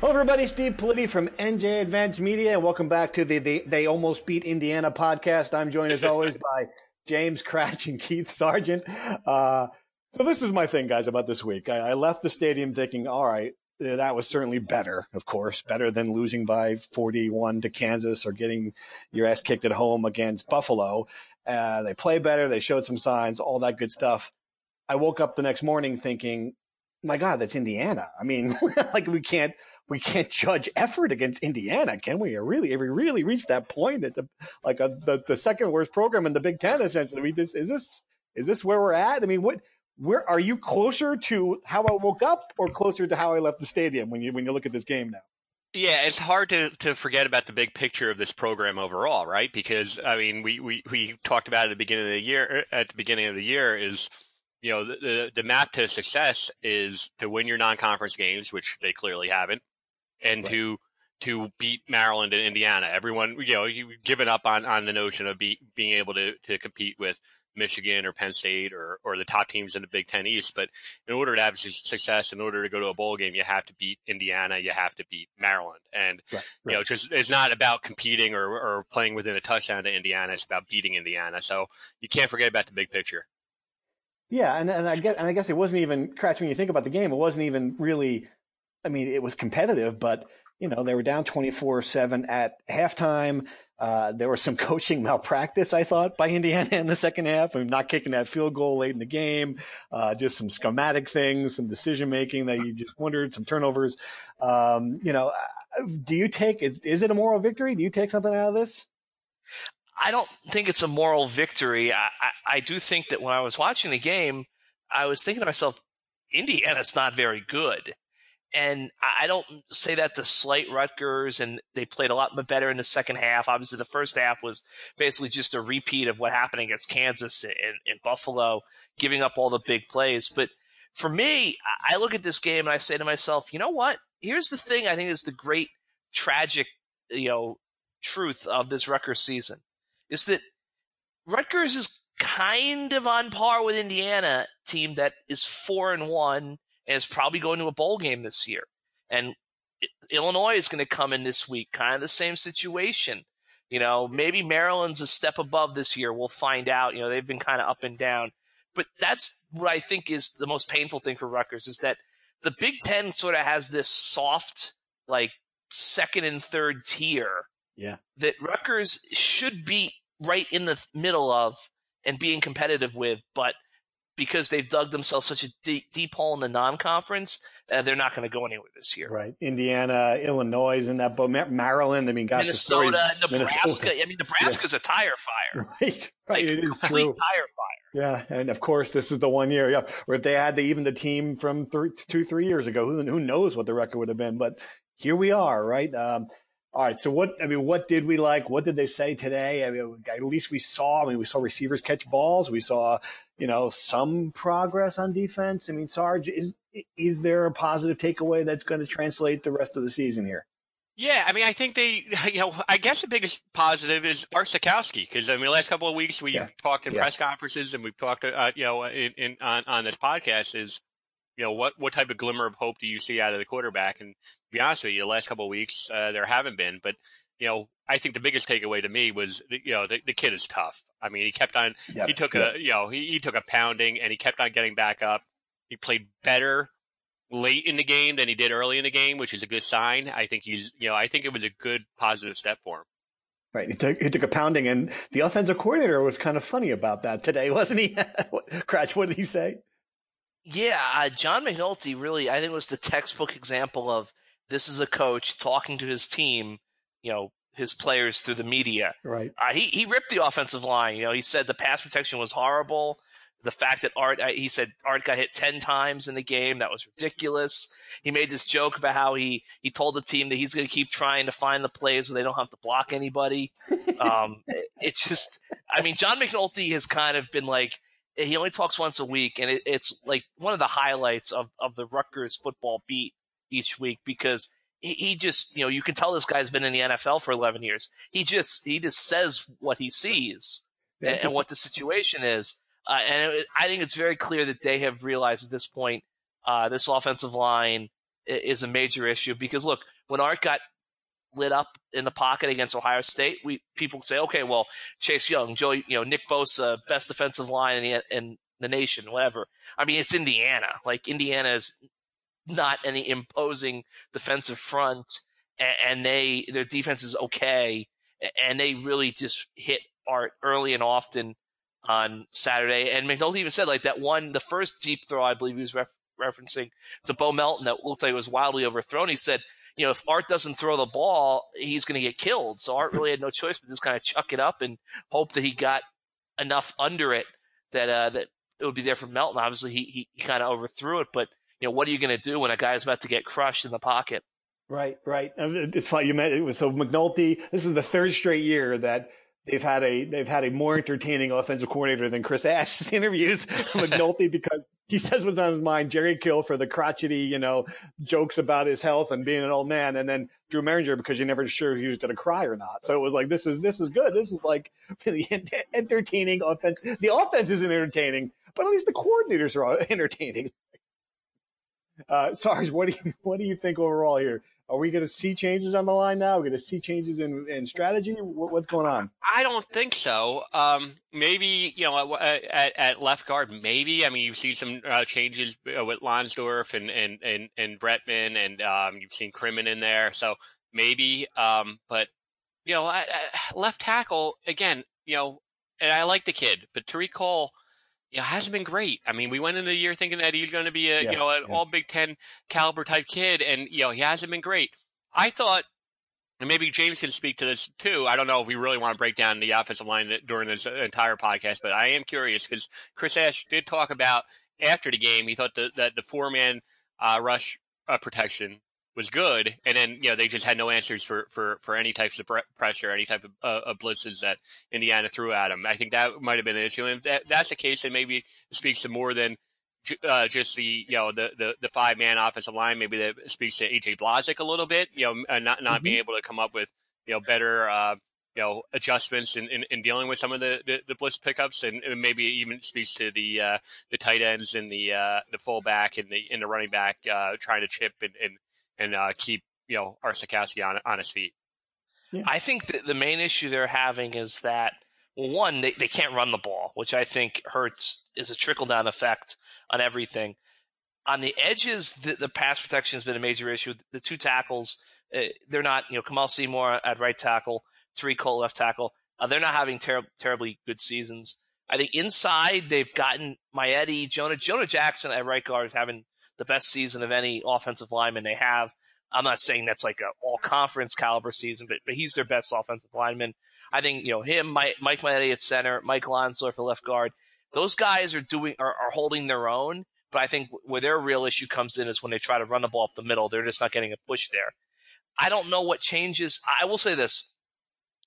Hello, everybody. Steve Politi from NJ Advanced Media, and welcome back to the, the They Almost Beat Indiana podcast. I'm joined, as always, by James Kratch and Keith Sargent. Uh, so this is my thing, guys, about this week. I, I left the stadium thinking, all right, that was certainly better, of course, better than losing by 41 to Kansas or getting your ass kicked at home against Buffalo. Uh, they play better. They showed some signs, all that good stuff. I woke up the next morning thinking, my God, that's Indiana. I mean, like we can't we can't judge effort against Indiana, can we? Or really, have we really reached that point that the like a, the the second worst program in the Big Ten essentially? I mean, this is this is this where we're at? I mean, what where are you closer to how I woke up or closer to how I left the stadium when you when you look at this game now? Yeah, it's hard to, to forget about the big picture of this program overall, right? Because I mean, we, we, we talked about at the beginning of the year. Er, at the beginning of the year, is you know the, the, the map to success is to win your non-conference games, which they clearly haven't, and right. to to beat Maryland and Indiana. Everyone, you know, you've given up on, on the notion of be, being able to, to compete with Michigan or Penn State or, or the top teams in the Big Ten East. But in order to have success, in order to go to a bowl game, you have to beat Indiana, you have to beat Maryland. And, right, right. you know, just, it's not about competing or, or playing within a touchdown to Indiana. It's about beating Indiana. So you can't forget about the big picture. Yeah. And, and I get, and I guess it wasn't even, Kratch, when you think about the game, it wasn't even really I mean, it was competitive, but you know they were down twenty four seven at halftime. Uh, there was some coaching malpractice, I thought, by Indiana in the second half. I mean, not kicking that field goal late in the game, uh, just some schematic things, some decision making that you just wondered, some turnovers. Um, you know, uh, do you take is, is it a moral victory? Do you take something out of this? I don't think it's a moral victory. I, I, I do think that when I was watching the game, I was thinking to myself, Indiana's not very good. And I don't say that to slight Rutgers, and they played a lot better in the second half. Obviously, the first half was basically just a repeat of what happened against Kansas and, and Buffalo, giving up all the big plays. But for me, I look at this game and I say to myself, you know what? Here's the thing I think is the great tragic, you know, truth of this Rutgers season is that Rutgers is kind of on par with Indiana team that is four and one and is probably going to a bowl game this year. And Illinois is going to come in this week, kind of the same situation. You know, maybe Maryland's a step above this year. We'll find out. You know, they've been kind of up and down. But that's what I think is the most painful thing for Rutgers is that the Big Ten sort of has this soft, like second and third tier. Yeah. That Rutgers should be right in the middle of and being competitive with, but – because they've dug themselves such a deep, deep hole in the non-conference, uh, they're not going to go anywhere this year. Right. Indiana, Illinois, in that boat. Maryland. I mean, gosh, Minnesota, Nebraska. Minnesota. I mean, Nebraska's yeah. a tire fire. Right. Right. Like, it is true. Tire fire. Yeah, and of course, this is the one year. Yeah, or if they had the, even the team from three, two, three years ago, who, who knows what the record would have been? But here we are, right? Um, all right. So what, I mean, what did we like? What did they say today? I mean, at least we saw, I mean, we saw receivers catch balls. We saw, you know, some progress on defense. I mean, Sarge, is, is there a positive takeaway that's going to translate the rest of the season here? Yeah, I mean, I think they, you know, I guess the biggest positive is Art Sitkowski because I mean, the last couple of weeks we've yeah. talked in yeah. press conferences and we've talked, uh, you know, in, in on on this podcast is you know, what, what type of glimmer of hope do you see out of the quarterback? And to be honest with you, the last couple of weeks, uh, there haven't been, but, you know, I think the biggest takeaway to me was, you know, the, the kid is tough. I mean, he kept on, yep, he took yep. a, you know, he, he took a pounding and he kept on getting back up. He played better late in the game than he did early in the game, which is a good sign. I think he's, you know, I think it was a good positive step for him. Right. He took, he took a pounding, and the offensive coordinator was kind of funny about that today, wasn't he? Kratch, what did he say? Yeah, uh, John McNulty really, I think, was the textbook example of this is a coach talking to his team, you know, his players through the media. Right. Uh, he he ripped the offensive line. You know, he said the pass protection was horrible. The fact that Art, uh, he said Art got hit ten times in the game, that was ridiculous. He made this joke about how he he told the team that he's going to keep trying to find the plays where they don't have to block anybody. um, it's just, I mean, John McNulty has kind of been like he only talks once a week, and it, it's like one of the highlights of of the Rutgers football beat each week because he, he just you know you can tell this guy's been in the NFL for 11 years. He just he just says what he sees and, and what the situation is, uh, and it, I think it's very clear that they have realized at this point uh, this offensive line is a major issue because look when Art got lit up in the pocket against Ohio State, we people say, okay, well, Chase Young, Joey, you know, Nick Bosa, best defensive line in the, in the nation, whatever. I mean, it's Indiana. Like Indiana is not any imposing defensive front, and, and they their defense is okay, and they really just hit Art early and often on Saturday. And McNulty even said like that one, the first deep throw, I believe he was ref- referencing to Bo Melton that looked like it was wildly overthrown. He said you know, if Art doesn't throw the ball, he's going to get killed. So Art really had no choice but just kind of chuck it up and hope that he got enough under it that uh, that it would be there for Melton. Obviously, he he, kind of overthrew it, but you know, what are you going to do when a guy is about to get crushed in the pocket? Right, right. It's funny you met. So McNulty, this is the third straight year that they've had a they've had a more entertaining offensive coordinator than Chris Ash interviews McNulty because he says what's on his mind. Jerry Kill for the crotchety, you know, jokes about his health and being an old man, and then Drew Mehringer because you're never sure if he was going to cry or not. So it was like this is this is good. This is like really entertaining offense. The offense isn't entertaining, but at least the coordinators are entertaining. Uh, Sarge, what do you what do you think overall here? Are we going to see changes on the line now? Are we going to see changes in, in strategy? What, what's going on? I don't think so. Um, maybe, you know, at, at, left guard, maybe. I mean, you've seen some uh, changes uh, with Lonsdorf and, and, and, and Bretman, and um, you've seen Crimmon in there. So maybe. Um, but, you know, left tackle, again, you know, and I like the kid, but Tariq Cole – know, hasn't been great. I mean, we went into the year thinking that he's going to be a, yeah, you know, an yeah. all Big Ten caliber type kid, and you know, he hasn't been great. I thought, and maybe James can speak to this too. I don't know if we really want to break down the offensive line during this entire podcast, but I am curious because Chris Ash did talk about after the game. He thought that, that the four man uh, rush uh, protection was good, and then you know they just had no answers for for for any types of pressure, any type of, uh, of blitzes that Indiana threw at them. I think that might have been an issue, and if that, that's the case, then maybe speaks to more than uh, just the you know the the, the five man offensive line. Maybe that speaks to AJ Blazek a little bit, you know, not not mm-hmm. being able to come up with you know better. Uh, you know adjustments in, in, in, dealing with some of the, the, the blitz pickups, and, and, maybe even speaks to the uh, the tight ends and the uh, the fullback and the and the running back uh, trying to chip and, and and uh, keep you know Art Sitkowski on on his feet. Yeah. I think that the main issue they're having is that well, one they, they can't run the ball, which I think hurts is a trickle down effect on everything. On the edges, the, the, pass protection has been a major issue. The two tackles, uh, they're not you know Kamal Seymour at right tackle, Tariq Cole left tackle. Uh, they're not having ter- terribly good seasons. I think inside they've gotten Eddie Jonah Jonah Jackson at right guard is having the best season of any offensive lineman they have. I'm not saying that's like a all conference caliber season, but but he's their best offensive lineman. I think you know him, Mike, Mike at center, Mike Lonsdorf for left guard. Those guys are doing are, are holding their own. But I think where their real issue comes in is when they try to run the ball up the middle. They're just not getting a push there. I don't know what changes. I will say this: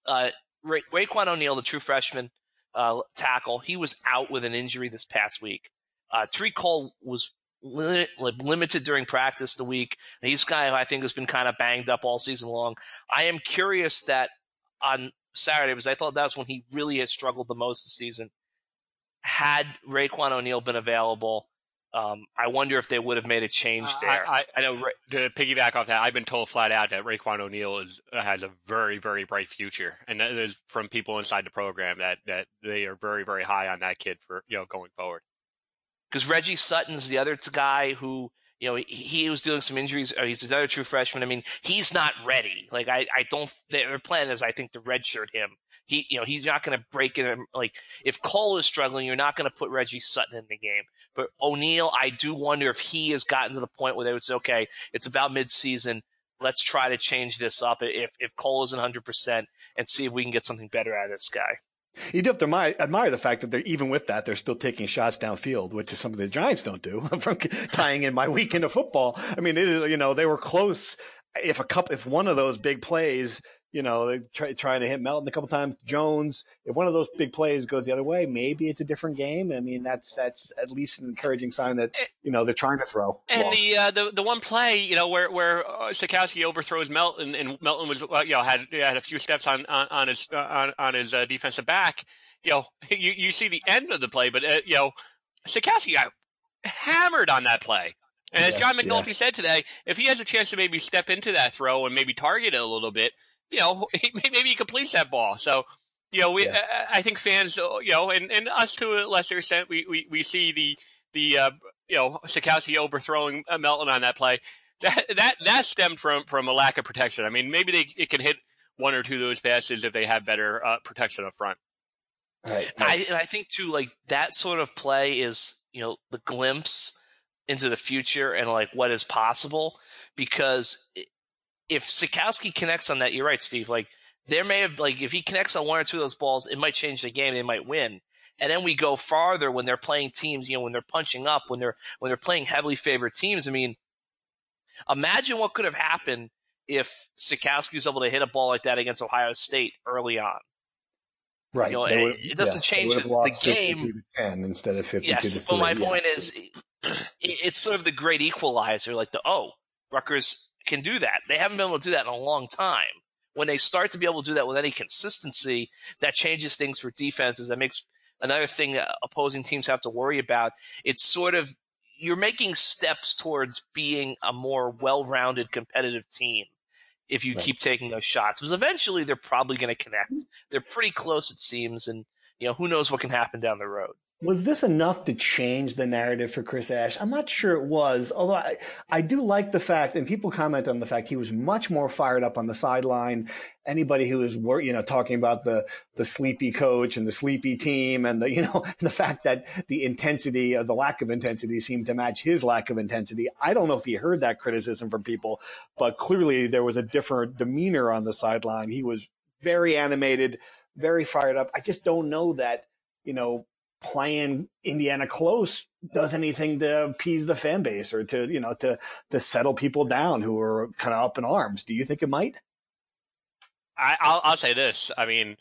uh, Ra- Raiqwon O'Neal, the true freshman uh, tackle, he was out with an injury this past week. Uh, Tariq Cole was limited during practice the week. He's guy who I think has been kind of banged up all season long. I am curious that on Saturday, because I thought that was when he really has struggled the most this season. Had Raiqwon O'Neal been available, Um, I wonder if they would have made a change there. I, I, I know. To piggyback off that, I've been told flat out that Raiqwon O'Neal is has a very, very bright future, and that is from people inside the program that that they are very, very high on that kid for you know going forward. Because Reggie Sutton's the other guy who you know, he, he was dealing some injuries. Uh, he's another true freshman. I mean, he's not ready. Like, I, I don't, their plan is, I think, to redshirt him. He, you know, he's not going to break it. Like, if Cole is struggling, you're not going to put Reggie Sutton in the game. But O'Neal, I do wonder if he has gotten to the point where they would say, okay, it's about midseason. Let's try to change this up if, if Cole isn't 100% and see if we can get something better out of this guy. You do have to admire, admire, the fact that they're even with that they're still taking shots downfield, which is something the Giants don't do. From tying in my weekend of football, I mean, it you know, they were close. If a cup, if one of those big plays you know, they try, trying to hit Melton a couple times. Jones, if one of those big plays goes the other way, maybe it's a different game. I mean, that's that's at least an encouraging sign that eh, you know they're trying to throw. And the uh, the the one play, you know, where where uh, Sitkowski overthrows Melton, and Melton was uh, you know had had a few steps on on, on his uh, on on his uh, defensive back. You know, you you see the end of the play, but uh, you know, Sitkowski got hammered on that play. And as John McNulty yeah. said today, if he has a chance to maybe step into that throw and maybe target it a little bit, you know, maybe he completes that ball. So, you know, we, yeah. I think fans, uh, you know, and, and us to a lesser extent, we, we, we see the, the, uh, you know, Sitkowski overthrowing uh, Melton on that play. That, that, that stemmed from, from a lack of protection. I mean, maybe they, it can hit one or two of those passes if they have better uh, protection up front. Right. I, and I think too, like that sort of play is, you know, the glimpse into the future and like what is possible because if Sitkowski connects on that, you're right, Steve. Like there may have like if he connects on one or two of those balls, it might change the game. They might win. And then we go farther when they're playing teams, you know, when they're punching up, when they're when they're playing heavily favored teams. I mean, imagine what could have happened if Sitkowski was able to hit a ball like that against Ohio State early on. Right. You know, it, it, doesn't yes, change the, game. ten instead of fifty. Yes, but my point is, it's sort of the great equalizer. Like the oh, Rutgers can do that. They haven't been able to do that in a long time. When they start to be able to do that with any consistency, that changes things for defenses. That makes another thing opposing teams have to worry about. It's sort of you're making steps towards being a more well-rounded competitive team if you right. keep taking those shots. Because eventually they're probably going to connect. They're pretty close, it seems, and you know who knows what can happen down the road was this enough to change the narrative for Chris Ash? I'm not sure it was, although I, I do like the fact, and people comment on the fact he was much more fired up on the sideline. Anybody who was, you know, talking about the, the sleepy coach and the sleepy team and the, you know, the fact that the intensity or the lack of intensity seemed to match his lack of intensity. I don't know if he heard that criticism from people, but clearly there was a different demeanor on the sideline. He was very animated, very fired up. I just don't know that, you know, playing Indiana close does anything to appease the fan base or to, you know, to, to settle people down who are kind of up in arms. Do you think it might? I, will I'll say this. I mean,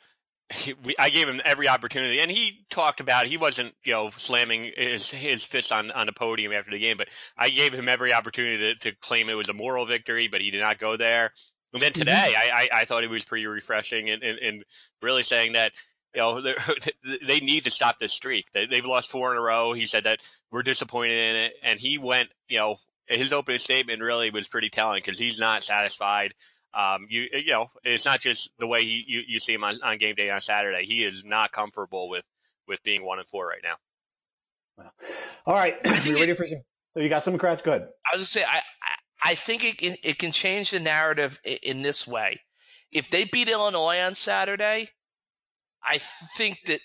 he, we, I gave him every opportunity, and he talked about he wasn't you know slamming his his fist on on the podium after the game, but I gave him every opportunity to, to claim it was a moral victory, but he did not go there. And then mm-hmm. today, mm-hmm. I, I, I thought it was pretty refreshing and, and, and really saying that you know, they need to stop this streak. They, have lost four in a row. He said that we're disappointed in it, and he went, you know, his opening statement really was pretty telling because he's not satisfied. Um, you, you know, it's not just the way he, you, you see him on, on game day on Saturday. He is not comfortable with, with being one and four right now. Wow. All right, you ready for some? So you got some cracks? Good. I was gonna say I, I think it can, it can change the narrative in, in this way. If they beat Illinois on Saturday, I think that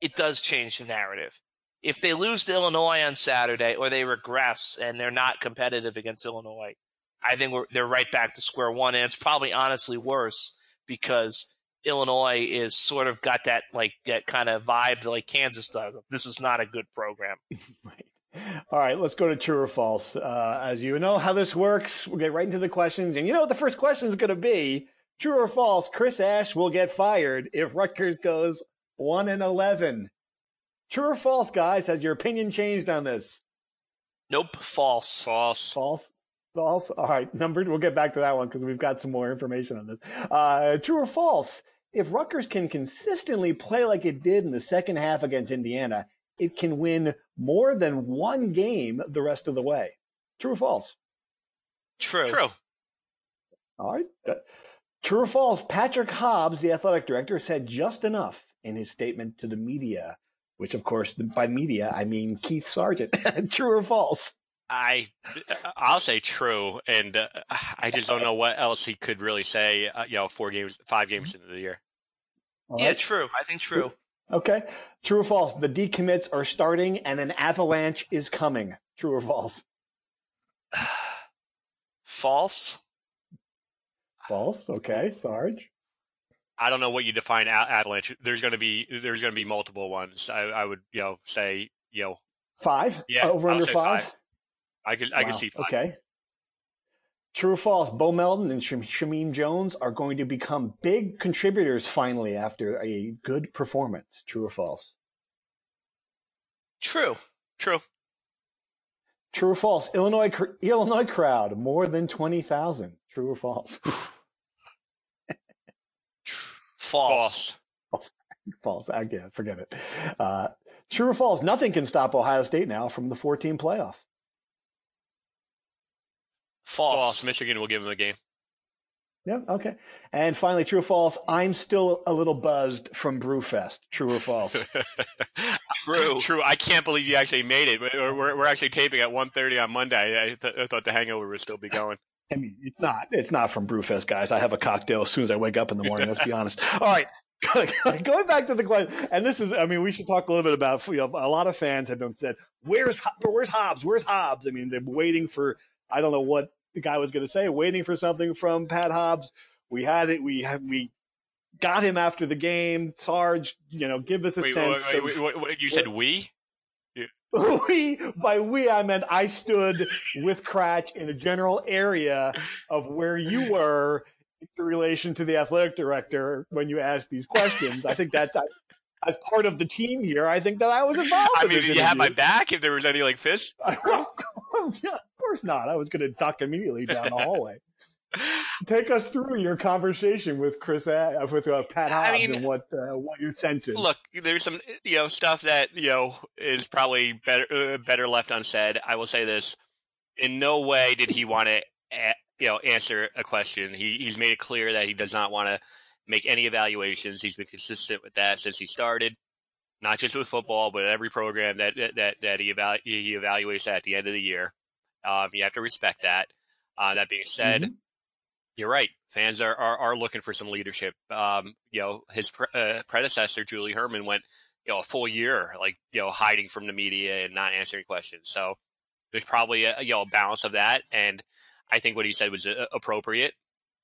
it does change the narrative. If they lose to Illinois on Saturday or they regress and they're not competitive against Illinois, I think they're right back to square one. And it's probably honestly worse because Illinois is sort of got that like that kind of vibe like Kansas does. This is not a good program. All right, let's go to true or false. Uh, as you know how this works, we'll get right into the questions. And you know what the first question is going to be? True or false? Chris Ash will get fired if Rutgers goes one and eleven. True or false, guys? Has your opinion changed on this? Nope, false. False. False. False. All right, numbered. We'll get back to that one because we've got some more information on this. Uh, true or false? If Rutgers can consistently play like it did in the second half against Indiana, it can win more than one game the rest of the way. True or false? True. True. All right. True or false? Patrick Hobbs, the athletic director, said just enough in his statement to the media, which, of course, by media, I mean Keith Sargent. True or false? I I'll say true, and uh, I just don't know what else he could really say. Uh, you know, four games, five games into the year. All yeah, true. I think true. Okay. True or false? The decommits are starting and an avalanche is coming. True or false? False. False. Okay. Sarge. I don't know what you define a- avalanche. There's going to be there's going to be multiple ones. I, I would you know say you know Five? Yeah, Over I'll under five? five. I could I Wow. could see five. Okay. True or false? Bo Melton and Sham- Shameen Jones are going to become big contributors finally after a good performance. True or false? True. True. True or false? Illinois Illinois crowd more than twenty thousand. True or false? False. False. false. I yeah, forget it. Uh, true or false? Nothing can stop Ohio State now from the four-team playoff. False. False. Michigan will give them a game. Yeah. Okay. And finally, true or false? I'm still a little buzzed from Brewfest. True or false? True. True. I can't believe you actually made it. We're, we're, we're actually taping at 1.30 on Monday. I, th- I thought the hangover would still be going. I mean, it's not. It's not from Brewfest, guys. I have a cocktail as soon as I wake up in the morning. Let's be honest. All right. Going back to the question, and this is, I mean, we should talk a little bit about, you know, a lot of fans have been said, where's, where's Hobbs? Where's Hobbs? I mean, they're waiting for, I don't know what the guy was going to say, waiting for something from Pat Hobbs. We had it. We had, we got him after the game. Sarge, you know, give us a Wait, sense. wait, of- wait, wait, you said we? we by we I meant I stood with Kratch in a general area of where you were in relation to the athletic director when you asked these questions. I think that's as part of the team here. I think that I was involved. I in mean, did you have my back if there was any like fish? yeah, of course not. I was going to duck immediately down the hallway. Take us through your conversation with Chris, uh, with uh, Pat I mean, and what uh, what your sense is. Look, there's some you know stuff that you know is probably better uh, better left unsaid. I will say this: in no way did he want to you know answer a question. He he's made it clear that he does not want to make any evaluations. He's been consistent with that since he started, not just with football, but every program that that that, he evalu- he evaluates at the end of the year. Um, you have to respect that. Uh, that being said, Mhm. You're right. Fans are, are, are looking for some leadership. Um, you know, his pre- uh, predecessor, Julie Hermann, went, you know, a full year, like, you know, hiding from the media and not answering questions. So there's probably a, you know, a balance of that. And I think what he said was uh, appropriate.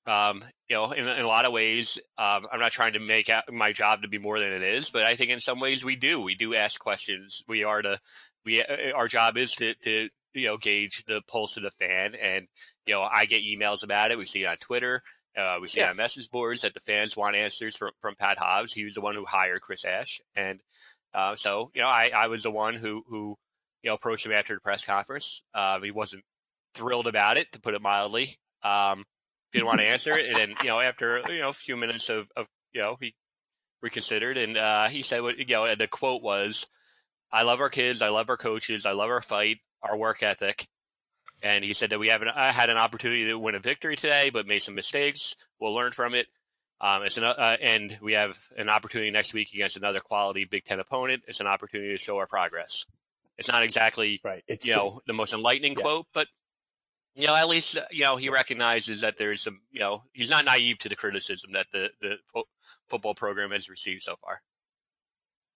Um, you know, in, in a lot of ways, um, I'm not trying to make my job to be more than it is, but I think in some ways we do. We do ask questions. We are to, we, uh, our job is to, to, you know, gauge the pulse of the fan. And, you know, I get emails about it. We see it on Twitter. Uh, we see Yeah. on message boards that the fans want answers from, from Pat Hobbs. He was the one who hired Chris Ash. And, uh, so, you know, I, I was the one who, who, you know, approached him after the press conference. Um, he wasn't thrilled about it, to put it mildly. Um, didn't want to answer it. And then, you know, after, you know, a few minutes of, of you know, he reconsidered and, uh, he said what, you know, and the quote was, I love our kids. I love our coaches. I love our fight, our work ethic. And he said that we haven't I had an opportunity to win a victory today, but made some mistakes. We'll learn from it. Um, it's an, uh, and we have an opportunity next week against another quality Big Ten opponent. It's an opportunity to show our progress. It's not exactly right. It's you know the most enlightening Yeah. quote, but you know at least uh, you know he recognizes that there's some you know he's not naive to the criticism that the the fo- football program has received so far.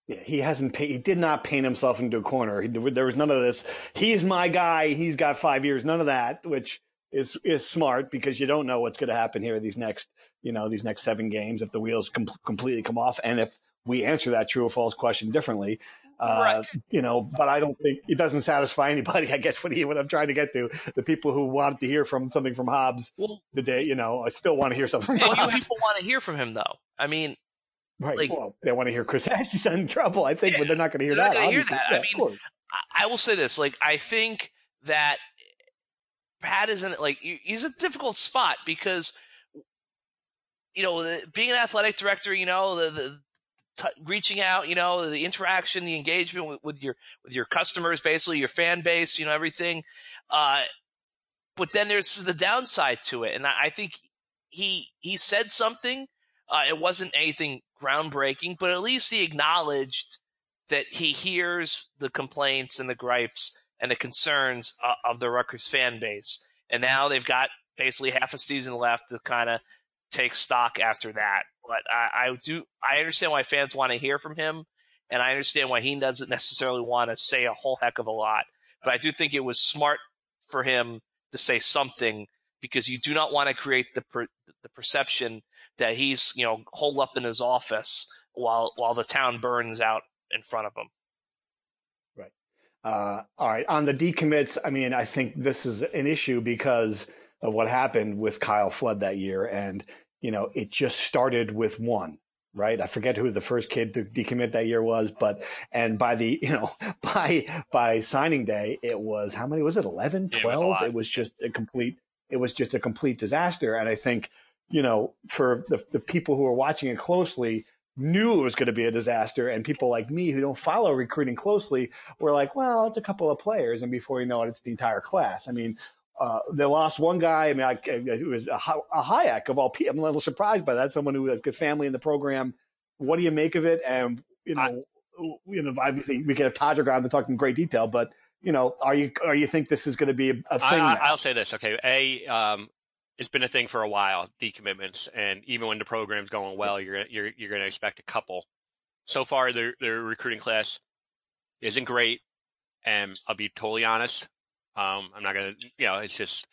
Yeah, he hasn't. He did not paint himself into a corner. He, there was none of this. He's my guy. He's got five years. None of that, which is is smart because you don't know what's going to happen here these next, you know, these next seven games if the wheels com- completely come off and if we answer that true or false question differently. Uh, You know, but I don't think it doesn't satisfy anybody. I guess what he what I'm trying to get to the people who want to hear from something from Hobbs Well, the day, you know, I still want to hear something. From people want to hear from him, though. I mean, Right. like- well, they want to hear Chris Ash's in trouble, I think, Yeah, but they're not going to hear that. hear that. I Yeah, of mean. I, I will say this: like, I think that Pat isn't like he's a difficult spot because you know being an athletic director, you know the, the t- reaching out, you know, the interaction, the engagement with, with, your with your customers, basically your fan base, you know, everything. Uh, but then there's the downside to it, and I, I think he he said something. Uh, it wasn't anything groundbreaking, but at least he acknowledged that he hears the complaints and the gripes and the concerns uh, of the Rutgers fan base. And now they've got basically half a season left to kind of take stock after that. But I, I do I understand why fans want to hear from him, and I understand why he doesn't necessarily want to say a whole heck of a lot. But I do think it was smart for him to say something because you do not want to create the per, the perception that he's you know holed up in his office while while the town burns out in front of him. Right. Uh, all right. On the decommits, I mean, I think this is an issue because of what happened with Kyle Flood that year, and you know, it just started with one right? I forget who the first kid to decommit that year was, but, and by the, you know, by, by signing day, it was, how many was it? 11, 12? it was just a complete, it was just a complete disaster. And I think, you know, for the, the people who are watching it closely, knew it was going to be a disaster. And people like me who don't follow recruiting closely were like, well, it's a couple of players. And before you know it, it's the entire class. I mean, uh, they lost one guy. I mean, I, it was a, a Hayek of all people. I'm a little surprised by that. Someone who has good family in the program. What do you make of it? And you know, I, you know, obviously we can have Todrick on to talk in great detail, but you know, are you are you think this is going to be a, a thing? I, will say this, okay. A, um, it's been a thing for a while, decommitments, and even when the program's going well, you're you're you're going to expect a couple. So far, their their recruiting class isn't great, and I'll be totally honest. Um, I'm not gonna, you know, it's just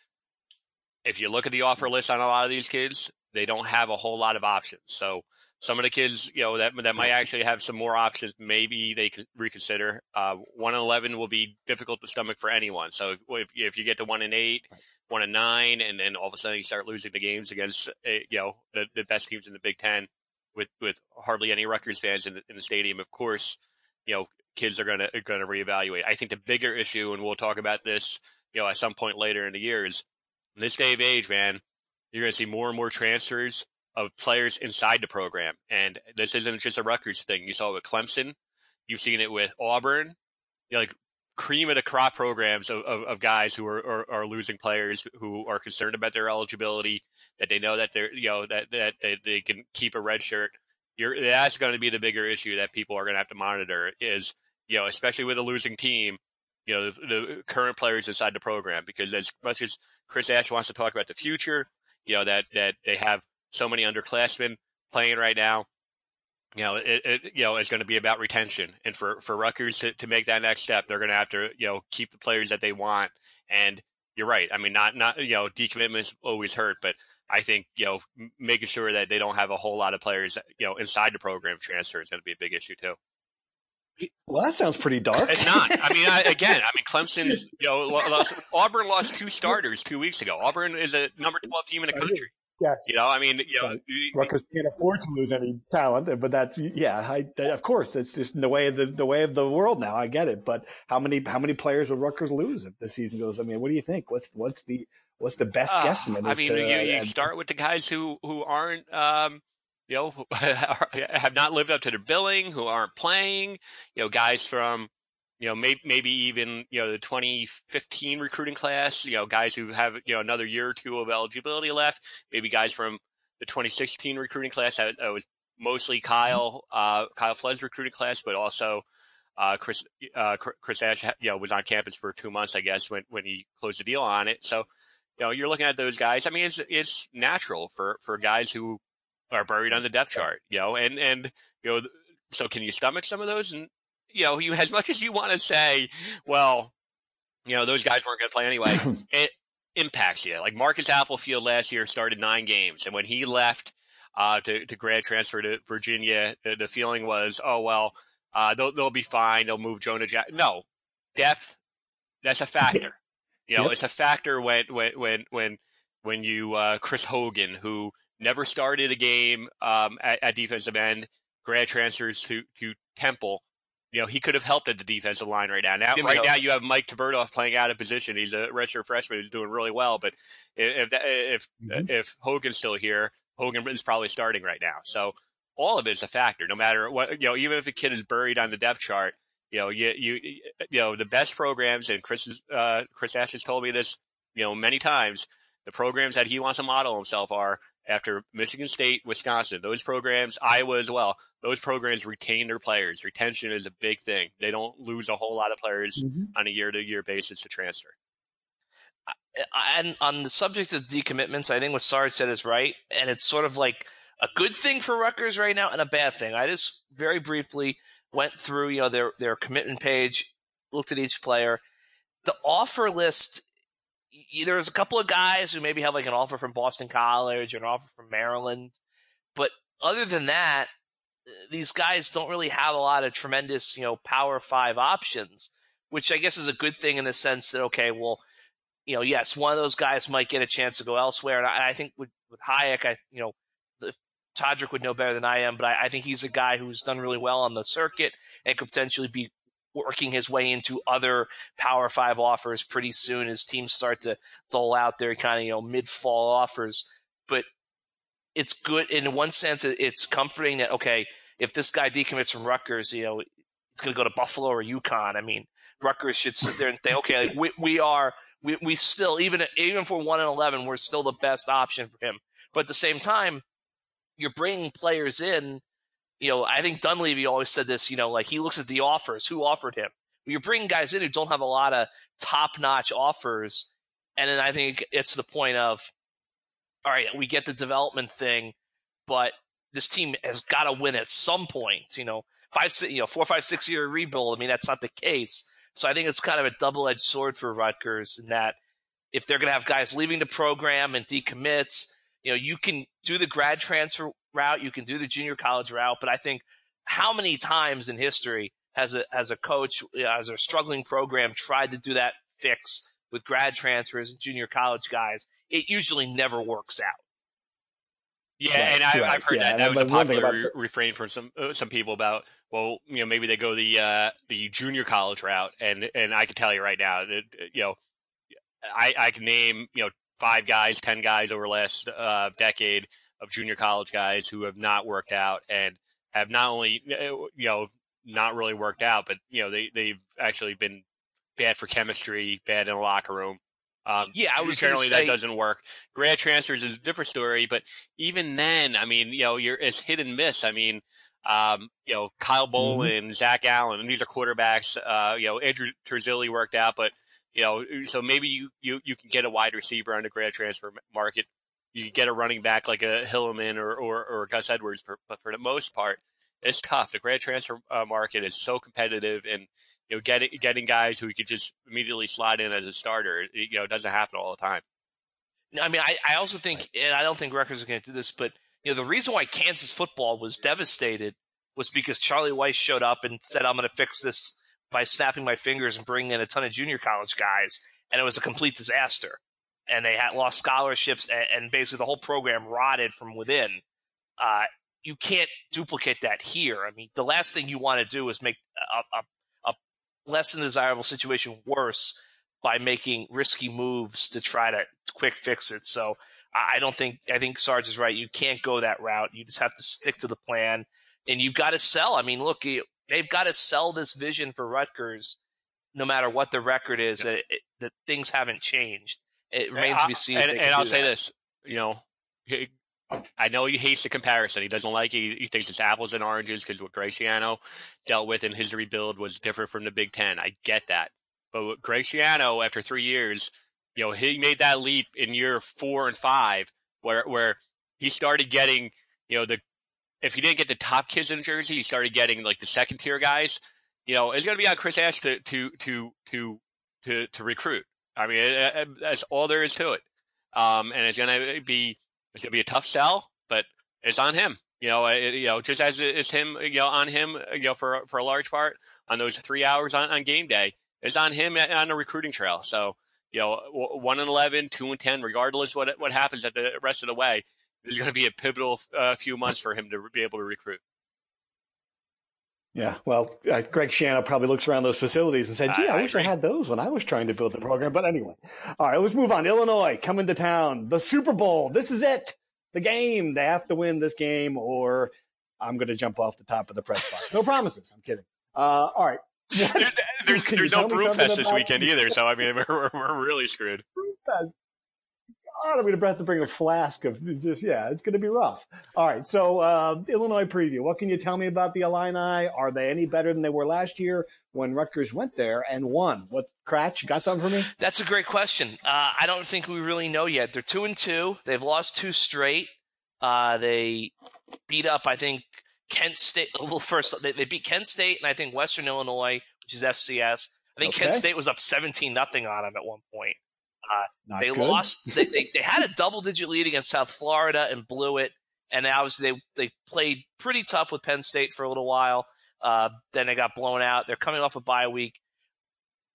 if you look at the offer list on a lot of these kids, they don't have a whole lot of options. So some of the kids, you know, that that might actually have some more options, maybe they could reconsider. Uh, one eleven will be difficult to stomach for anyone. So if if you get to one and eight, one and nine, and then all of a sudden you start losing the games against, eh, you know, the, the best teams in the Big Ten, with with hardly any Rutgers fans in the, in the stadium, of course, you know, kids are to going to reevaluate. I think the bigger issue, and we'll talk about this, you know, at some point later in the year, is in this day of age, man, you're to see more and more transfers of players inside the program, and this isn't just a Rutgers thing. You saw it with Clemson, you've seen it with Auburn. You know, like cream of the crop programs of, of, of guys who are, are, are, losing players who are concerned about their eligibility, that they know that they're you know that that they, they can keep a red shirt. You're, that's going to be the bigger issue that people are going to have to monitor is you know, especially with a losing team, you know, the, the, current players inside the program. Because as much as Chris Ash wants to talk about the future, you know, that, that they have so many underclassmen playing right now, you know, it, it you know, it's going to be about retention. And for, for Rutgers to, to make that next step, they're going to have to, you know, keep the players that they want. And you're right. I mean, not, not, you know, decommitments always hurt, but I think, you know, making sure that they don't have a whole lot of players, you know, inside the program transfer is going to be a big issue too. Well, that sounds pretty dark. It's not. I mean, I, again, I mean, Clemson, you know, lost, Auburn lost two starters two weeks ago. Auburn is a number 12 team in the country. Yes. You know, I mean, you know, Rutgers can't afford to lose any talent, but that's yeah. I, of course, that's just the way of the the way of the world now. I get it, but how many how many players will Rutgers lose if the season goes? I mean, what do you think? What's what's the what's the best uh, guesstimate? I mean, to, you, you uh, start with the guys who who aren't um, you know, have not lived up to their billing, who aren't playing, you know, guys from, you know, maybe, maybe even, you know, the 2015 recruiting class, you know, guys who have, you know, another year or two of eligibility left, maybe guys from the 2016 recruiting class. That, was mostly Kyle, uh, Kyle Flood's recruiting class, but also, uh, Chris, uh, Chris Ash, you know, was on campus for two months, I guess, when, when he closed the deal on it. So, you know, you're looking at those guys. I mean, it's, it's natural for, for guys who, are buried on the depth chart, you know, and, and, you know, so can you stomach some of those? And, you know, you, as much as you want to say, well, you know, those guys weren't going to play anyway, it impacts you. Like Marcus Applefield last year started nine games. And when he left, uh, to, to grad transfer to Virginia, the, the feeling was, oh, well, uh, they'll, they'll be fine. They'll move Jonah Jack. No, depth, that's a factor. You know, yep. it's a factor when, when, when, when, when you, uh, Chris Hogan, who, never started a game um, at, at, defensive end, grad transfers to, to Temple. You know, he could have helped at the defensive line right now. Now, right now, you have Mike Tverdov playing out of position. He's a redshirt freshman who's doing really well. But if if if, mm-hmm. if Hogan's still here, Hogan is probably starting right now. So all of it is a factor. No matter what, you know, even if a kid is buried on the depth chart, you know, you you you know the best programs, and Chris uh, Chris Ash has told me this, you know, many times. The programs that he wants to model himself are after Michigan State, Wisconsin, those programs, Iowa as well, those programs retain their players. Retention is a big thing. They don't lose a whole lot of players mm-hmm. on a year to year basis to transfer. And on the subject of decommitments, I think what Sarge said is right. And it's sort of like a good thing for Rutgers right now and a bad thing. I just very briefly went through, you know, their their commitment page, looked at each player. The offer list there's a couple of guys who maybe have like an offer from Boston College or an offer from Maryland, but other than that, these guys don't really have a lot of tremendous, you know, Power Five options, which I guess is a good thing in the sense that okay, well, you know, yes, one of those guys might get a chance to go elsewhere, and I, I think with with Hayek, I you know, the, Todrick would know better than I am, but I, I, think he's a guy who's done really well on the circuit and could potentially be working his way into other Power Five offers pretty soon as teams start to dole out their kind of you know mid fall offers. But it's good in one sense. It's comforting that okay, if this guy decommits from Rutgers, you know, it's going to go to Buffalo or UConn. I mean, Rutgers should sit there and think, okay, like, we, we are we, we still even even for one and eleven, we're still the best option for him. But at the same time, you're bringing players in you know, I think Dunleavy always said this, you know, like he looks at the offers, who offered him. You're bringing guys in who don't have a lot of top notch offers. And then I think it's the point of, all right, we get the development thing, but this team has got to win at some point. You know, five, you know, four, five, six year rebuild. I mean, that's not the case. So I think it's kind of a double edged sword for Rutgers in that if they're going to have guys leaving the program and decommits, you know, you can do the grad transfer route, you can do the junior college route, but I think how many times in history has a has a coach as a struggling program tried to do that fix with grad transfers and junior college guys? It usually never works out. Yeah, and I, have heard yeah, that. That was a popular re- refrain from some uh, some people about well, you know, maybe they go the uh, the junior college route, and and I can tell you right now that you know, I I can name you know five guys, ten guys over the last uh, decade of junior college guys who have not worked out and have not only uh, you know not really worked out, but you know they they've actually been bad for chemistry, bad in the locker room. Um, yeah, I was apparently say, that doesn't work. Grad transfers is a different story, but even then, I mean, you know, you're it's hit and miss. I mean, um, you know, Kyle Bolin, mm-hmm. Zach Allen, and these are quarterbacks. Uh, you know, Andrew Terzilli worked out, but you know, so maybe you, you, you can get a wide receiver on the grad transfer market. You get a running back like a Hilliman or, or, or Gus Edwards, for, but for the most part, it's tough. The grad transfer uh, market is so competitive, and you know, getting getting guys who you could just immediately slide in as a starter, it, you know, doesn't happen all the time. I mean, I, I also think, and I don't think Rutgers are going to do this, but you know, the reason why Kansas football was devastated was because Charlie Weis showed up and said, "I'm going to fix this by snapping my fingers and bringing in a ton of junior college guys, and it was a complete disaster. And they had lost scholarships, and, and basically the whole program rotted from within. Uh, you can't duplicate that here. I mean, the last thing you want to do is make a, a, a less than desirable situation worse by making risky moves to try to quick fix it. So I don't think I think Sarge is right. You can't go that route. You just have to stick to the plan, and you've got to sell. I mean, look, they've got to sell this vision for Rutgers, no matter what the record is. That, it, that things haven't changed. It remains to be seen. And, and I'll say this, you know, he, I know he hates the comparison. He doesn't like it. He, he thinks it's apples and oranges because what Schiano dealt with in his rebuild was different from the Big Ten. I get that. But Greg after three years, you know, he made that leap in year four and five where, where he started getting, you know, the if you didn't get the top kids in Jersey, you started getting like the second tier guys. You know, it's going to be on Chris Ash to to to to to, to recruit. I mean, it, it, that's all there is to it. Um, and it's to be it's to be a tough sell, but it's on him. You know, it, you know, just as it's him, you know, on him, you know, for for a large part on those three hours on, on game day, it's on him on the recruiting trail. So, you know, one and 11, two and ten, regardless what what happens at the rest of the way, is going to be a pivotal uh, few months for him to be able to recruit. Yeah, well, uh, Greg Schiano probably looks around those facilities and said, "Gee, I, I wish agree. I had those when I was trying to build the program." But anyway, all right, let's move on. Illinois coming to town, the Super Bowl. This is it, the game. They have to win this game, or I'm going to jump off the top of the press box. No promises. I'm kidding. Uh, all right. There- there's there's no Brewfest this weekend either, so I mean we're, we're really screwed. God, I'm going to have to bring a flask of just yeah. It's going to be rough. All right. So uh, Illinois preview. What can you tell me about the Illini? Are they any better than they were last year when Rutgers went there and won? What Kratch? You got something for me? That's a great question. Uh, I don't think we really know yet. They're two and two. They've lost two straight. Uh, they beat up, I think, Kent State. Well, first they, they beat Kent State and I think Western Illinois, which is FCS. I think Kent State was up seventeen nothing on them at one point. Not they good. lost. They, they they had a double digit lead against South Florida and blew it. And obviously they they played pretty tough with Penn State for a little while. Uh, then they got blown out. They're coming off a bye week.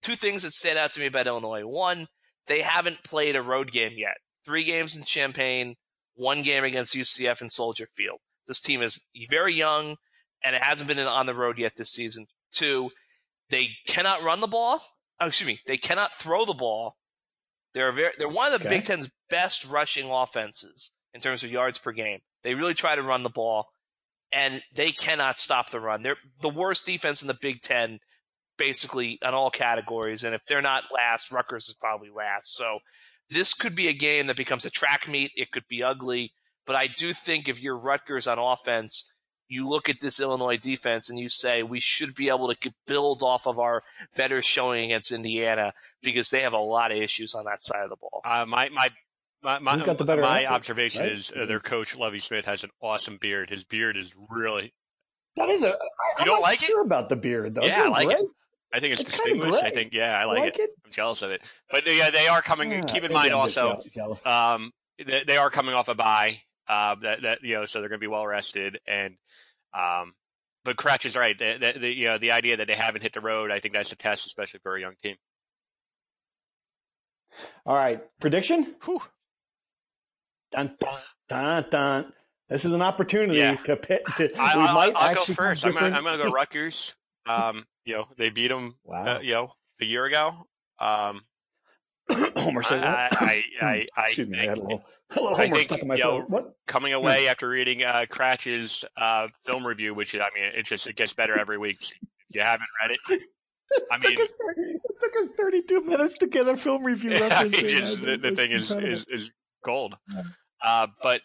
Two things that stand out to me about Illinois: one, they haven't played a road game yet. Three games in Champaign, one game against UCF in Soldier Field. This team is very young, and it hasn't been on the road yet this season. Two, they cannot run the ball. Oh, excuse me, they cannot throw the ball. They're very, they're one of the Okay. Big Ten's best rushing offenses in terms of yards per game. They really try to run the ball, and they cannot stop the run. They're the worst defense in the Big Ten, basically on all categories. And if they're not last, Rutgers is probably last. So this could be a game that becomes a track meet. It could be ugly, but I do think if you're Rutgers on offense, you look at this Illinois defense and you say we should be able to build off of our better showing against Indiana because they have a lot of issues on that side of the ball. Uh, my my my my, Who's got the better my outfit, observation right? is uh, their coach Lovie Smith has an awesome beard. His beard is really. That is a. I, I'm don't not like it? sure about the beard though. Yeah, I like it. I think it's, It's distinguished. I think yeah, I I like, like it. it. I'm jealous of it. But yeah, they are coming. Yeah, keep in mind also, jealous- jealous. um, they, they are coming off a bye. Uh, that that you know, so they're going to be well rested and um. But Kratch is right. The, the, the, you know, the idea that they haven't hit the road, I think that's a test, especially for a young team. All right, prediction. Whew. Dun, dun, dun, dun. This is an opportunity Yeah. to pit. To, I, we I'll, might I'll go first. I'm gonna, I'm gonna go. Rutgers. Um, you know, they beat them, Wow. uh, you know, a year ago. Um, Homer said I? I, I, I, Excuse me, I had a little, a little Homer think, stuck in my you know, throat. What? coming away after reading uh, Kratch's uh, film review, which I mean, it just it gets better every week. If you haven't read it, I It mean, took, us, 30 it took us 32 minutes to get a film review in. just, the, the thing is, is is gold. Yeah. Uh, but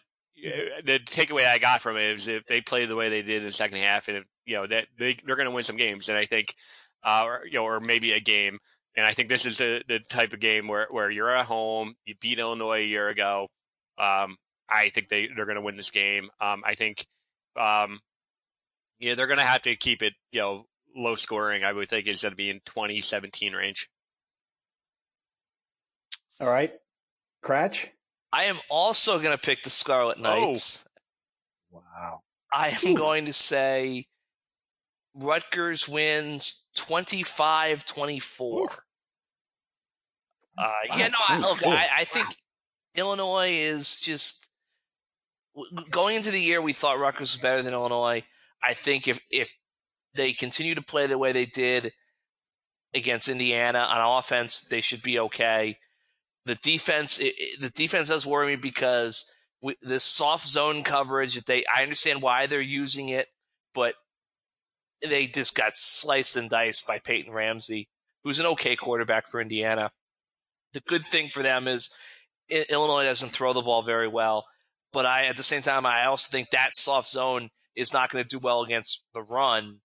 the takeaway I got from it is if they play the way they did in the second half, and if, you know that they they're going to win some games, and I think, uh, or, you know, or maybe a game. And I think this is the, the type of game where, where you're at home, you beat Illinois a year ago. Um, I think they, they're going to win this game. Um, I think, um, yeah, they're going to have to keep it, you know, low scoring. I would think it's going to be in 2017 range. All right, Kratch. I am also going to pick the Scarlet Knights. Wow. I am going to say Rutgers wins 25 24. Uh, yeah, no, I, look, I, I think Illinois is just going into the year. We thought Rutgers was better than Illinois. I think if if they continue to play the way they did against Indiana on offense, they should be okay. The defense, it, it- the defense does worry me because we, this soft zone coverage. that They, I understand why they're using it, but they just got sliced and diced by Peyton Ramsey, who's an okay quarterback for Indiana. The good thing for them is Illinois doesn't throw the ball very well, but I at the same time I also think that soft zone is not going to do well against the run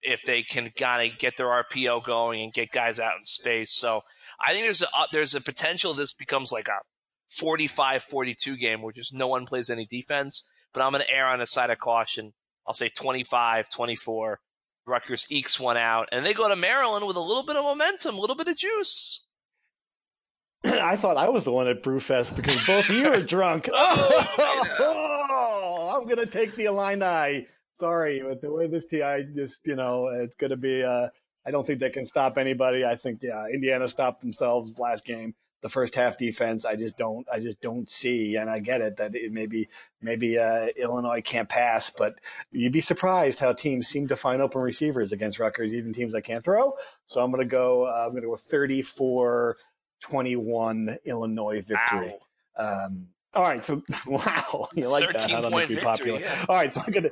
if they can kind of get their RPO going and get guys out in space. So I think there's a uh, there's a potential this becomes like a 45-42 game where just no one plays any defense. But I'm going to err on the side of caution. I'll say 25-24. Rutgers ekes one out, and they go to Maryland with a little bit of momentum, a little bit of juice. I thought I was the one at Brewfest because both of you are drunk. Oh, I'm gonna take the Illini. Sorry, but the way this TI just, you know, it's gonna be. Uh, I don't think they can stop anybody. I think, yeah, Indiana stopped themselves last game. The first half defense, I just don't, I just don't see. And I get it that it maybe, maybe uh, Illinois can't pass, but you'd be surprised how teams seem to find open receivers against Rutgers, even teams that can't throw. So I'm gonna go. Uh, I'm gonna go 34. 21 Illinois victory. Um, all right, so wow, you like that? 13 How to point make me victory, popular? yeah. All right, so I'm gonna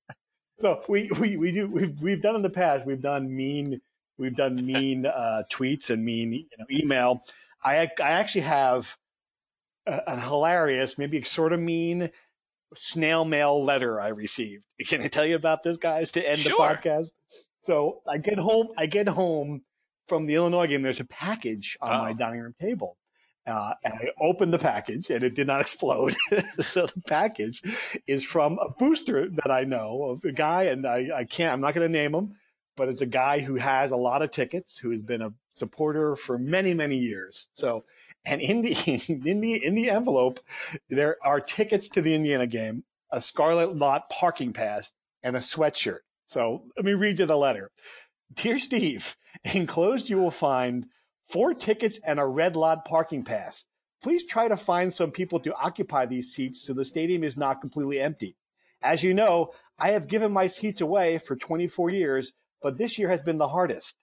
so we, we, we do we've we've done in the past. We've done mean we've done mean uh, tweets and mean you know, email. I I actually have a, a, hilarious, maybe sort of mean snail mail letter I received. Can I tell you about this, guys, to end sure. the podcast? So I get home. I get home from the Illinois game. There's a package on oh. my dining room table. Uh, and I opened the package and it did not explode. so the package is from a booster that I know of a guy, and I, I can't, I'm not going to name him, but it's a guy who has a lot of tickets, who has been a supporter for many, many years. So, and in the, in the, in the envelope, there are tickets to the Indiana game, a Scarlet Lot parking pass, and a sweatshirt. So let me read you the letter. Dear Steve, enclosed you will find four tickets and a red lot parking pass. Please try to find some people to occupy these seats so the stadium is not completely empty. As you know, I have given my seats away for 24 years, but this year has been the hardest.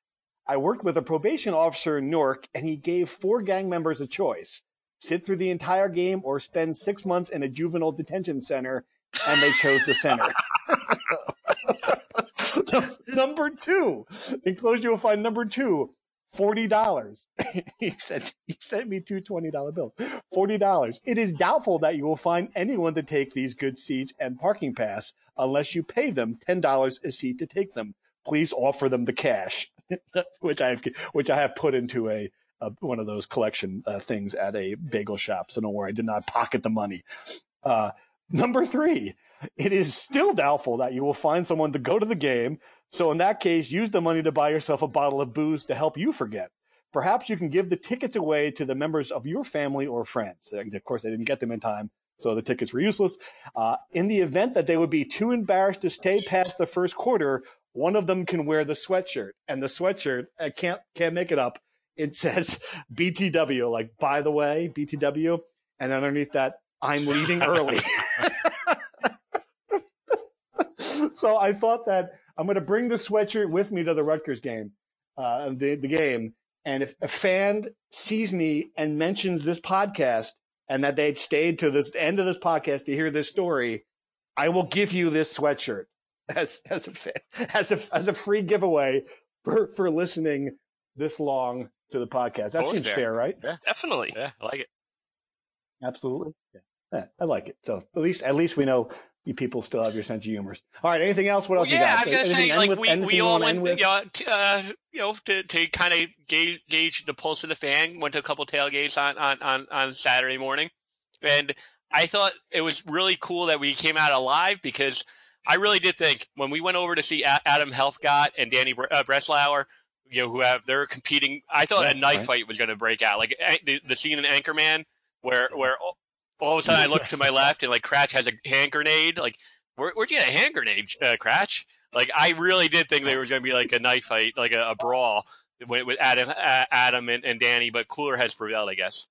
I worked with a probation officer in Newark and he gave four gang members a choice. Sit through the entire game or spend six months in a juvenile detention center and they chose the center. number two, enclosed you will find number two, forty dollars. he said he sent me two twenty dollar bills. Forty dollars. It is doubtful that you will find anyone to take these good seats and parking pass unless you pay them ten dollars a seat to take them. Please offer them the cash, which I have which I have put into a, one of those collection uh, things at a bagel shop. So don't worry, I did not pocket the money. Uh, number three, it is still doubtful that you will find someone to go to the game. So in that case, use the money to buy yourself a bottle of booze to help you forget. Perhaps you can give the tickets away to the members of your family or friends. Of course, I didn't get them in time, so the tickets were useless. Uh, in the event that they would be too embarrassed to stay past the first quarter, one of them can wear the sweatshirt, and the sweatshirt I can't can't make it up. It says BTW, like by the way, BTW, and underneath that, I'm leaving early. so I thought that I'm going to bring the sweatshirt with me to the Rutgers game, uh, the, the game. And if a fan sees me and mentions this podcast and that they'd stayed to the end of this podcast to hear this story, I will give you this sweatshirt as, as a, as a, as a free giveaway for, for listening this long to the podcast. That totally seems fair. fair, right? Yeah, definitely. Yeah, I like it. Absolutely. Yeah. Yeah. I like it. So at least, at least we know you people still have your sense of humor. All right. Anything else? What else? Well, yeah, I'm gonna say like with, we, we all went, you know, uh, you know, to, to kind of gauge, gauge the pulse of the fan. Went to a couple tailgates on, on, on, on Saturday morning, and I thought it was really cool that we came out alive because I really did think when we went over to see Adam Helfgott and Danny uh, Breslauer, you know, who have they're competing. I thought a knife right. fight was going to break out, like the, the scene in Anchorman where where all of a sudden I look to my left and like Kratch has a hand grenade. Like, where, where'd you get a hand grenade, uh, Kratch? Like, I really did think there was going to be like a knife fight, like a, a brawl with, with Adam, uh, Adam and, and Danny, but cooler heads prevailed, I guess.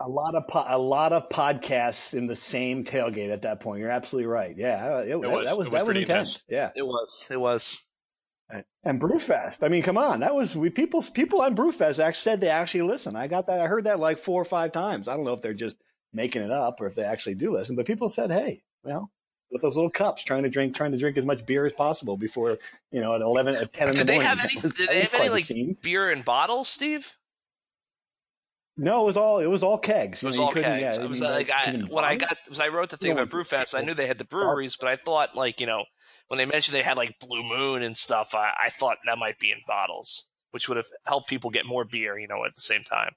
A lot of po- a lot of podcasts in the same tailgate at that point. You're absolutely right. Yeah, it, it was, that was, was that was intense. intense. Yeah, it was. It was. And Brewfest. I mean, come on. That was we people people on Brewfest actually said they actually listen. I got that. I heard that like four or five times. I don't know if they're just making it up or if they actually do listen, but people said, "Hey, well, with those little cups, trying to drink, trying to drink as much beer as possible before you know at eleven at ten in the did morning." They have any, did they have any like scene. beer in bottles, Steve? No, it was all it was all kegs. It was all kegs. Yeah, it was like I, when I got was I wrote the thing about Brewfest. I knew they had the breweries, but I thought like you know when they mentioned they had like Blue Moon and stuff, I, I thought that might be in bottles, which would have helped people get more beer, you know, at the same time.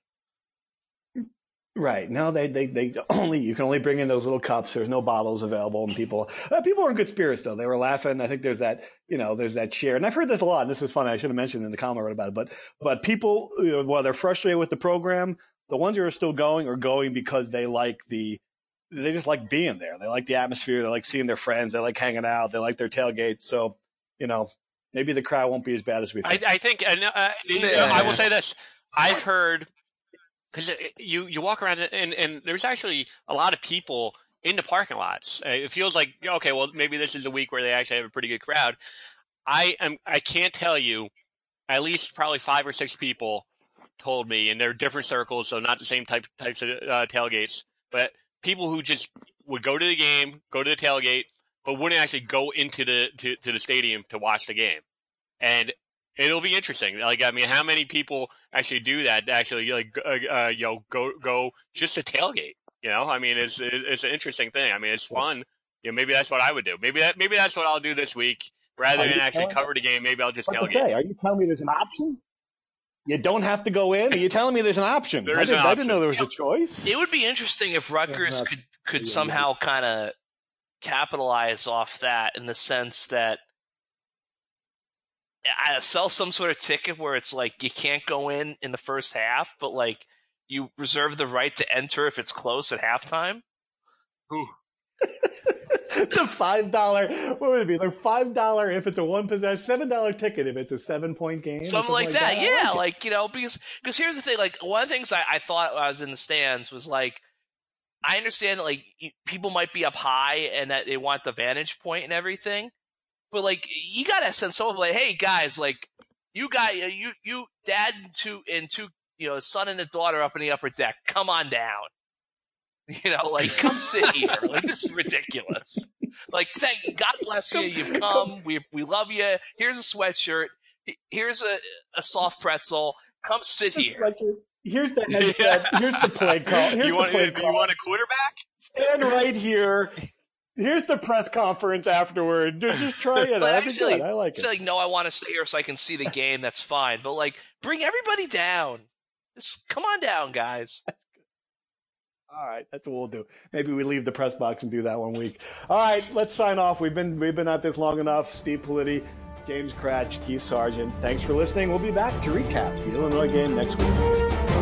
Right. No, they, they, they only, you can only bring in those little cups. There's no bottles available and people, uh, people were in good spirits though. They were laughing. I think there's that, you know, there's that cheer. And I've heard this a lot. And this is funny. I should have mentioned in the comment I wrote about it, but, but people, you know, while they're frustrated with the program, the ones who are still going are going because they like the, they just like being there. They like the atmosphere. They like seeing their friends. They like hanging out. They like their tailgates. So, you know, maybe the crowd won't be as bad as we think. I, I think, uh, uh, yeah. I will say this. I've heard because you you walk around and and there's actually a lot of people in the parking lots. Uh, it feels like okay, well maybe this is a week where they actually have a pretty good crowd. I am I can't tell you at least probably five or six people told me, and they're different circles, so not the same type types of uh, tailgates, but people who just would go to the game, go to the tailgate, but wouldn't actually go into the to, to the stadium to watch the game. And it'll be interesting. Like, I mean, how many people actually do that? Actually, like, uh, uh, you know, go go just a tailgate. You know, I mean, it's it's an interesting thing. I mean, it's fun. You know, maybe that's what I would do. Maybe that maybe that's what I'll do this week. Rather than actually cover the game, maybe I'll just tailgate. Say, are you telling me there's an option? You don't have to go in. Are you telling me there's an option? There I, is didn't, an I didn't know there was Yeah. a choice. It would be interesting if Rutgers Yeah, could could yeah, somehow kind of capitalize off that in the sense that I sell some sort of ticket where it's like you can't go in in the first half, but like you reserve the right to enter if it's close at halftime. the five dollar what would it be? Like five dollar if it's a one possession, seven dollar ticket if it's a seven point game, or something like that. I yeah, like like you know, because because here's the thing. Like one of the things I, I thought when I was in the stands was like, I understand that like people might be up high and that they want the vantage point and everything, but like you gotta send someone like, hey guys, like you got you you dad and two and two you know son and a daughter up in the upper deck, come on down. You know, like come sit here. Like this is ridiculous. Like thank God bless you. You've come. We we love you. Here's a sweatshirt. Here's a, a soft pretzel. Come sit here. Here's the headset. Here's the play call. Here's you the want play you call. want a quarterback? Stand right here. Here's the press conference afterward. Just, just try it. But actually. I like it. like, no, I want to stay here so I can see the game. That's fine. But like, bring everybody down. Just come on down, guys. All right, that's what we'll do. Maybe we leave the press box and do that one week. All right, let's sign off. We've been we've been at this long enough. Steve Politi, James Kratch, Keith Sargeant. Thanks for listening. We'll be back to recap the Illinois game next week.